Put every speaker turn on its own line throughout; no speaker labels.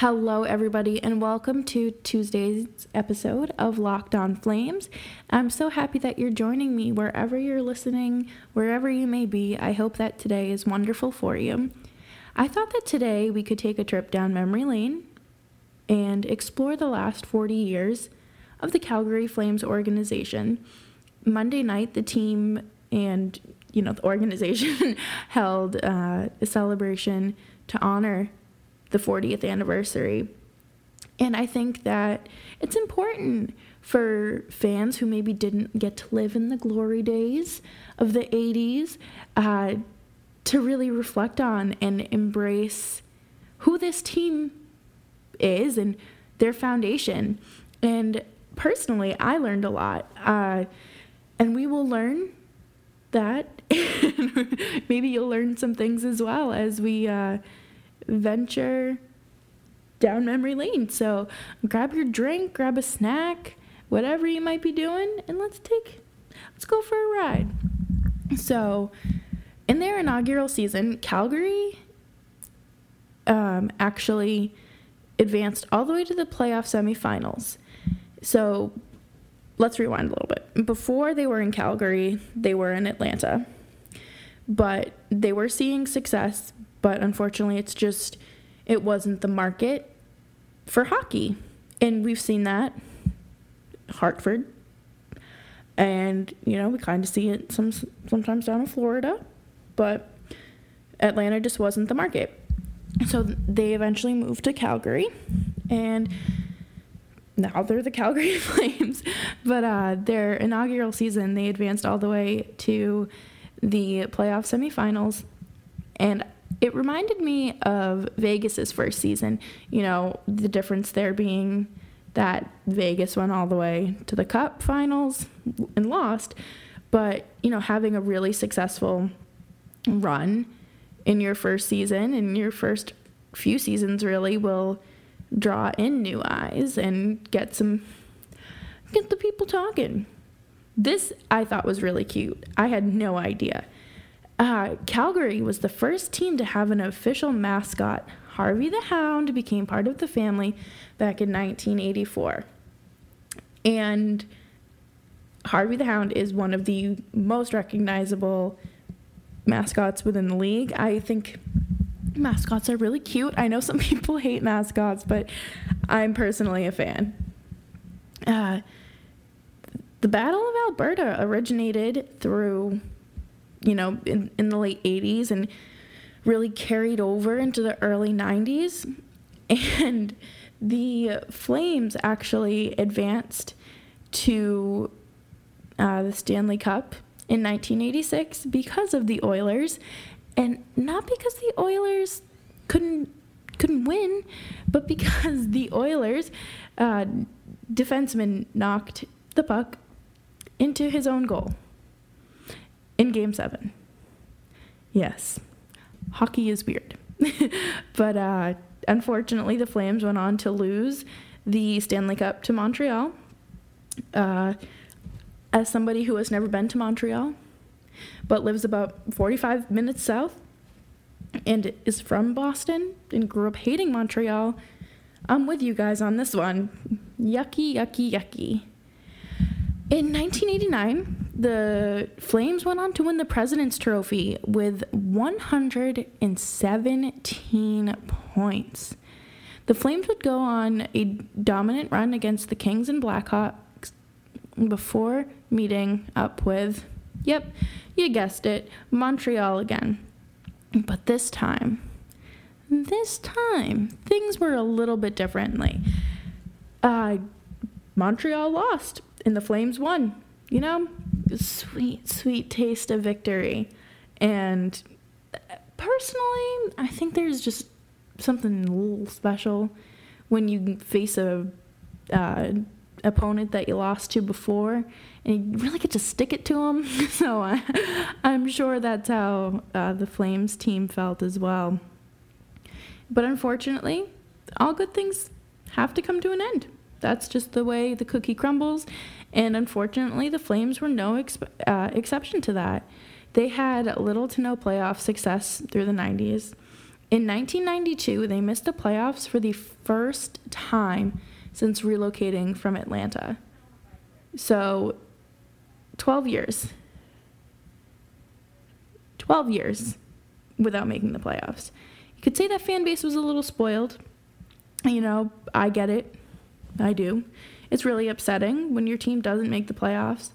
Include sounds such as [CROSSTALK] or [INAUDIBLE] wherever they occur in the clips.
Hello, everybody, and welcome to Tuesday's episode of Locked On Flames. I'm so happy that you're joining me wherever you're listening, wherever you may be. I hope that today is wonderful for you. I thought that today we could take a trip down memory lane and explore the last 40 years of the Calgary Flames organization. Monday night, the team and you know the organization [LAUGHS] held uh, a celebration to honor the 40th anniversary. And I think that it's important for fans who maybe didn't get to live in the glory days of the 80s uh, to really reflect on and embrace who this team is and their foundation. And personally, I learned a lot. Uh, and we will learn that. [LAUGHS] maybe you'll learn some things as well as we. Uh, venture down memory lane. So grab your drink, grab a snack, whatever you might be doing, and let's take let's go for a ride. So in their inaugural season, Calgary um, actually advanced all the way to the playoff semifinals. So let's rewind a little bit. Before they were in Calgary, they were in Atlanta. But they were seeing success but unfortunately, it's just, it wasn't the market for hockey. And we've seen that. Hartford. And, you know, we kind of see it some, sometimes down in Florida. But Atlanta just wasn't the market. So they eventually moved to Calgary. And now they're the [LAUGHS] Calgary Flames. But uh, their inaugural season, they advanced all the way to the playoff semifinals. And it reminded me of Vegas's first season. You know, the difference there being that Vegas went all the way to the Cup finals and lost, but you know, having a really successful run in your first season and your first few seasons really will draw in new eyes and get some get the people talking. This I thought was really cute. I had no idea. Uh, Calgary was the first team to have an official mascot. Harvey the Hound became part of the family back in 1984. And Harvey the Hound is one of the most recognizable mascots within the league. I think mascots are really cute. I know some [LAUGHS] people hate mascots, but I'm personally a fan. Uh, the Battle of Alberta originated through you know, in, in the late 80s and really carried over into the early 90s. [LAUGHS] And the Flames actually advanced to uh, the Stanley Cup in 1986 because of the Oilers, and not because the Oilers couldn't couldn't win, but because the Oilers uh, defenseman knocked the puck into his own goal in game seven. Yes, hockey is weird. [LAUGHS] but uh, unfortunately, the Flames went on to lose the Stanley Cup to Montreal. Uh, as somebody who has never been to Montreal, but lives about 45 minutes south and is from Boston and grew up hating Montreal, I'm with you guys on this one. Yucky, yucky, yucky. In 1989, the Flames went on to win the President's Trophy with 117 points. The Flames would go on a dominant run against the Kings and Blackhawks before meeting up with, yep, you guessed it, Montreal again. But this time, this time, things were a little bit differently. Uh, Montreal lost and the Flames won. You know, sweet, sweet taste of victory. And personally, I think there's just something a little special when you face a uh, opponent that you lost to before and you really get to stick it to them. [LAUGHS] so uh, I'm sure that's how uh, the Flames team felt as well. But unfortunately, all good things have to come to an end. That's just the way the cookie crumbles. And unfortunately, the Flames were no uh, exception to that. They had little to no playoff success through the 90s. In 1992, they missed the playoffs for the first time since relocating from Atlanta. So, 12 years. 12 years without making the playoffs. You could say that fan base was a little spoiled. You know, I get it. I do. It's really upsetting when your team doesn't make the playoffs.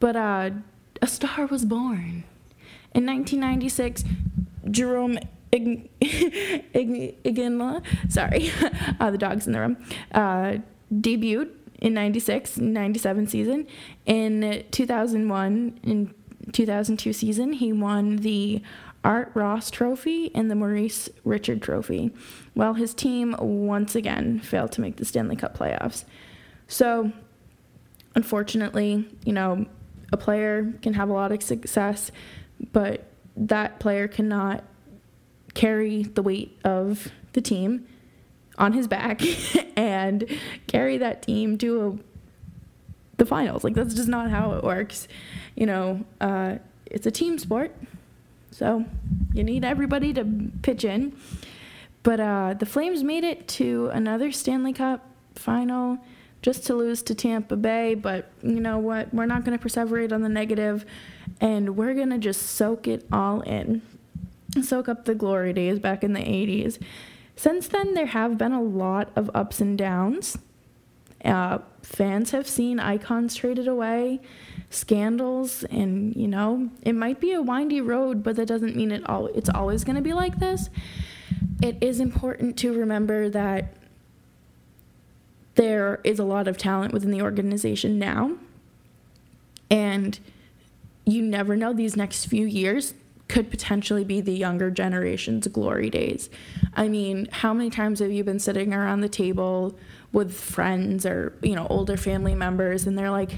But uh, a star was born. In 1996, Jarome [LAUGHS] Ig- Iginla, sorry, [LAUGHS] uh, the dog's in the room, uh, debuted in 96, 97 season. In 2001 and 2002 season, he won the Art Ross Trophy and the Maurice Richard Trophy, while his team once again failed to make the Stanley Cup playoffs. So, unfortunately, you know, a player can have a lot of success, but that player cannot carry the weight of the team on his back [LAUGHS] and carry that team to a, the finals. Like that's just not how it works. You know, uh, it's a team sport, so you need everybody to pitch in. But uh, the Flames made it to another Stanley Cup final just to lose to Tampa Bay. But you know what? We're not going to perseverate on the negative, and we're going to just soak it all in. Soak up the glory days back in the 80s. Since then, there have been a lot of ups and downs. Uh, fans have seen icons traded away, scandals, and you know, it might be a windy road, but that doesn't mean it all it's always going to be like this. It is important to remember that there is a lot of talent within the organization now. And you never know, these next few years could potentially be the younger generation's glory days. I mean, how many times have you been sitting around the table with friends or, you know, older family members and they're like,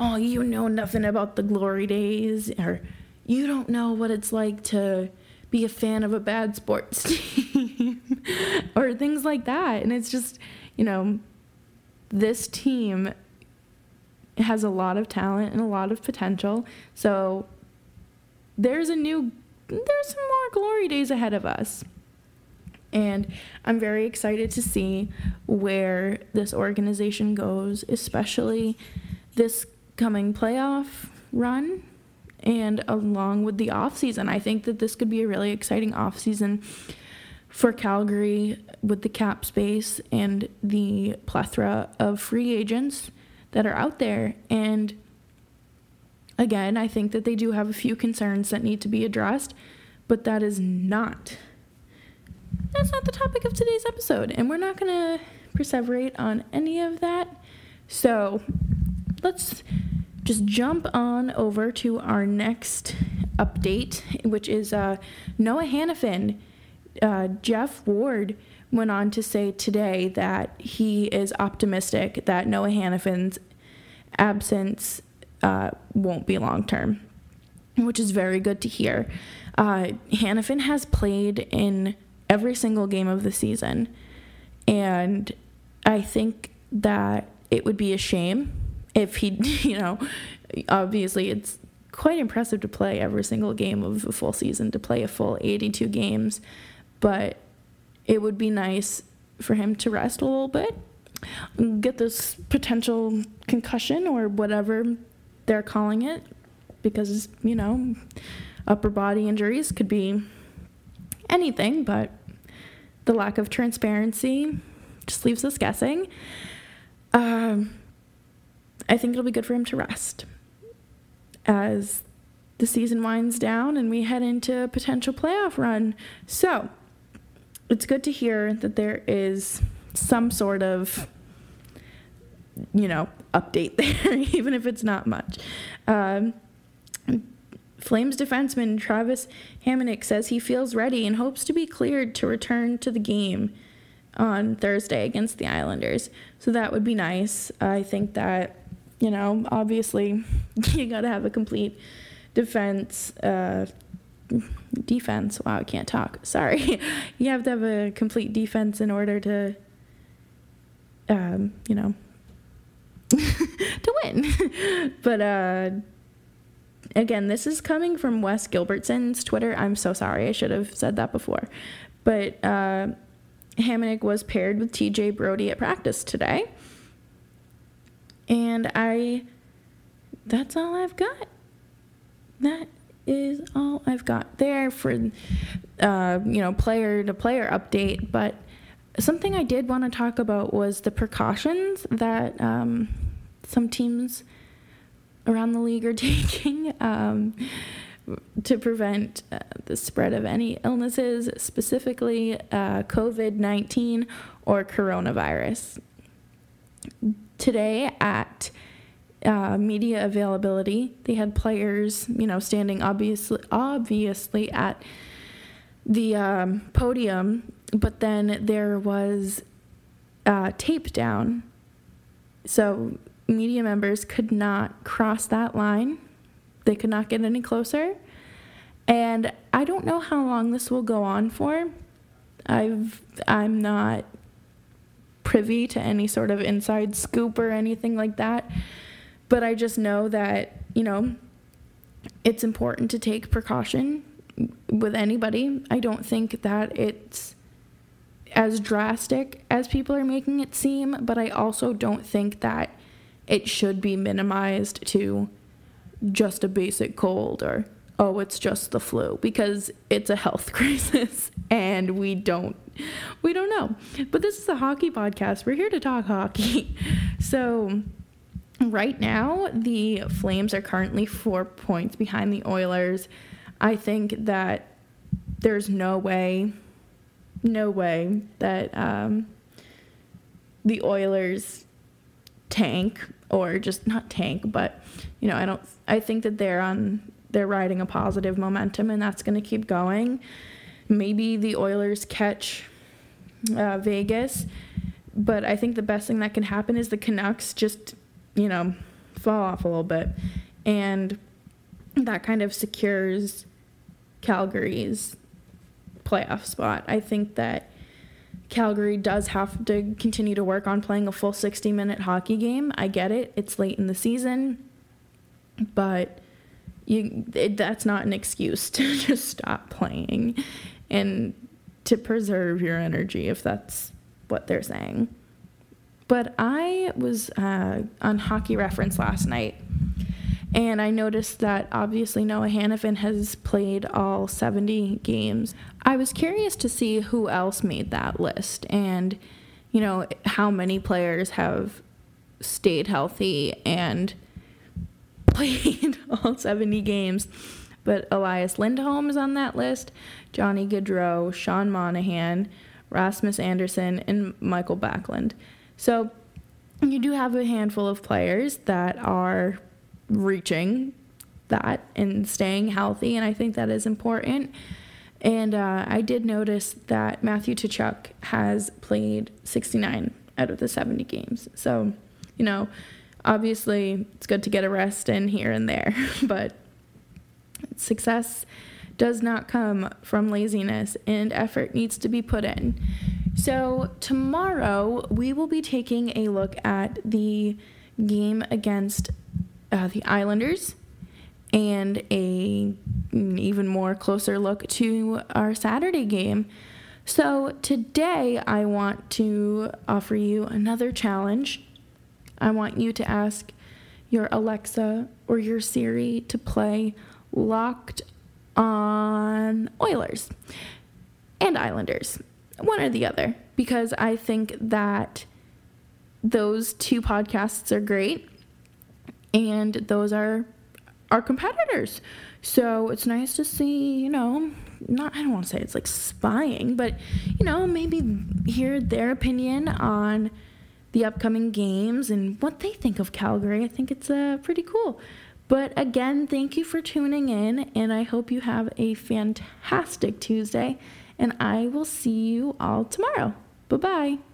oh, you know nothing about the glory days, or you don't know what it's like to be a fan of a bad sports [LAUGHS] team, or things like that. And it's just, you know, this team has a lot of talent and a lot of potential. So there's a new, there's some more glory days ahead of us. And I'm very excited to see where this organization goes, especially this coming playoff run and along with the off season. I think that this could be a really exciting off season for Calgary with the cap space and the plethora of free agents that are out there. And again, I think that they do have a few concerns that need to be addressed, but that is not that's not the topic of today's episode, and we're not going to perseverate on any of that. So, let's just jump on over to our next update, which is uh, Noah Hanifin uh, Geoff Ward went on to say today that he is optimistic that Noah Hanifin's absence uh, won't be long term, which is very good to hear. Uh, Hanifin has played in every single game of the season, and I think that it would be a shame if he, [LAUGHS] you know, obviously it's quite impressive to play every single game of a full season, to play a full 82 games but it would be nice for him to rest a little bit, get this potential concussion or whatever they're calling it, because, you know, upper body injuries could be anything, but the lack of transparency just leaves us guessing. Um, I think it'll be good for him to rest. As the season winds down and we head into a potential playoff run. So, it's good to hear that there is some sort of you know update [LAUGHS] there even if it's not much. Um, flames defenseman travis hamonic says he feels ready and hopes to be cleared to return to the game on thursday against the islanders. So that would be nice. I think that you know obviously [LAUGHS] you got to have a complete defense uh, defense. Wow, I can't talk. Sorry. [LAUGHS] you have to have a complete defense in order to, um, you know, [LAUGHS] to win. but uh, again, this is coming from Wes Gilbertson's Twitter. I'm so sorry. I should have said that before. But uh, Hamonic was paired with TJ Brodie at practice today. And I, that's all I've got. That is all I've got there for, uh, you know, player to player update. But something I did want to talk about was the precautions that um, some teams around the league are [LAUGHS] taking um, to prevent uh, the spread of any illnesses, specifically uh, COVID 19 or coronavirus. Today at uh, media availability, they had players, you know, standing obviously obviously at the um, podium, but then there was uh, tape down, so media members could not cross that line. They could not get any closer. And I don't know how long this will go on for. I've I'm not privy to any sort of inside scoop or anything like that. But I just know that, you know, it's important to take precaution with anybody. I don't think that it's as drastic as people are making it seem, but I also don't think that it should be minimized to just a basic cold or oh it's just the flu because it's a health [LAUGHS] crisis and we don't we don't know. But this is a hockey podcast. We're here to talk hockey. [LAUGHS] So right now the flames are currently four points behind the oilers. I think that there's no way no way that um, the oilers tank or just not tank, but you know, I don't I think that they're on they're riding a positive momentum and that's going to keep going. Maybe the Oilers catch uh, Vegas, but I think the best thing that can happen is the Canucks just, you know, fall off a little bit and that kind of secures Calgary's playoff spot. I think that Calgary does have to continue to work on playing a full 60 minute hockey game. I get it. It's late in the season, but you it, that's not an excuse to [LAUGHS] just stop playing and to preserve your energy if that's what they're saying. But I was uh, on Hockey Reference last night and I noticed that obviously Noah Hanifin has played all 70 games. I was curious to see who else made that list and, you know, how many players have stayed healthy and played [LAUGHS] all 70 games. But Elias Lindholm is on that list, Johnny Gaudreau, Sean Monahan, Rasmus Andersson, and Mikael Backlund. So you do have a handful of players that are reaching that and staying healthy, and I think that is important. And uh, I did notice that Matthew Tkachuk has played 69 out of the 70 games. So, you know, obviously it's good to get a rest in here and there, [LAUGHS] but success does not come from laziness and effort needs to be put in. So, tomorrow we will be taking a look at the game against uh, the Islanders and a even more closer look to our Saturday game. So today I want to offer you another challenge. I want you to ask your Alexa or your Siri to play Locked on Oilers and Islanders, one or the other, because I think that those two podcasts are great and those are our competitors. So it's nice to see, you know, not I don't want to say it's like spying, but you know, maybe hear their opinion on the upcoming games and what they think of Calgary. I think it's uh, pretty cool. But again, thank you for tuning in, and I hope you have a fantastic Tuesday. And I will see you all tomorrow. Bye bye.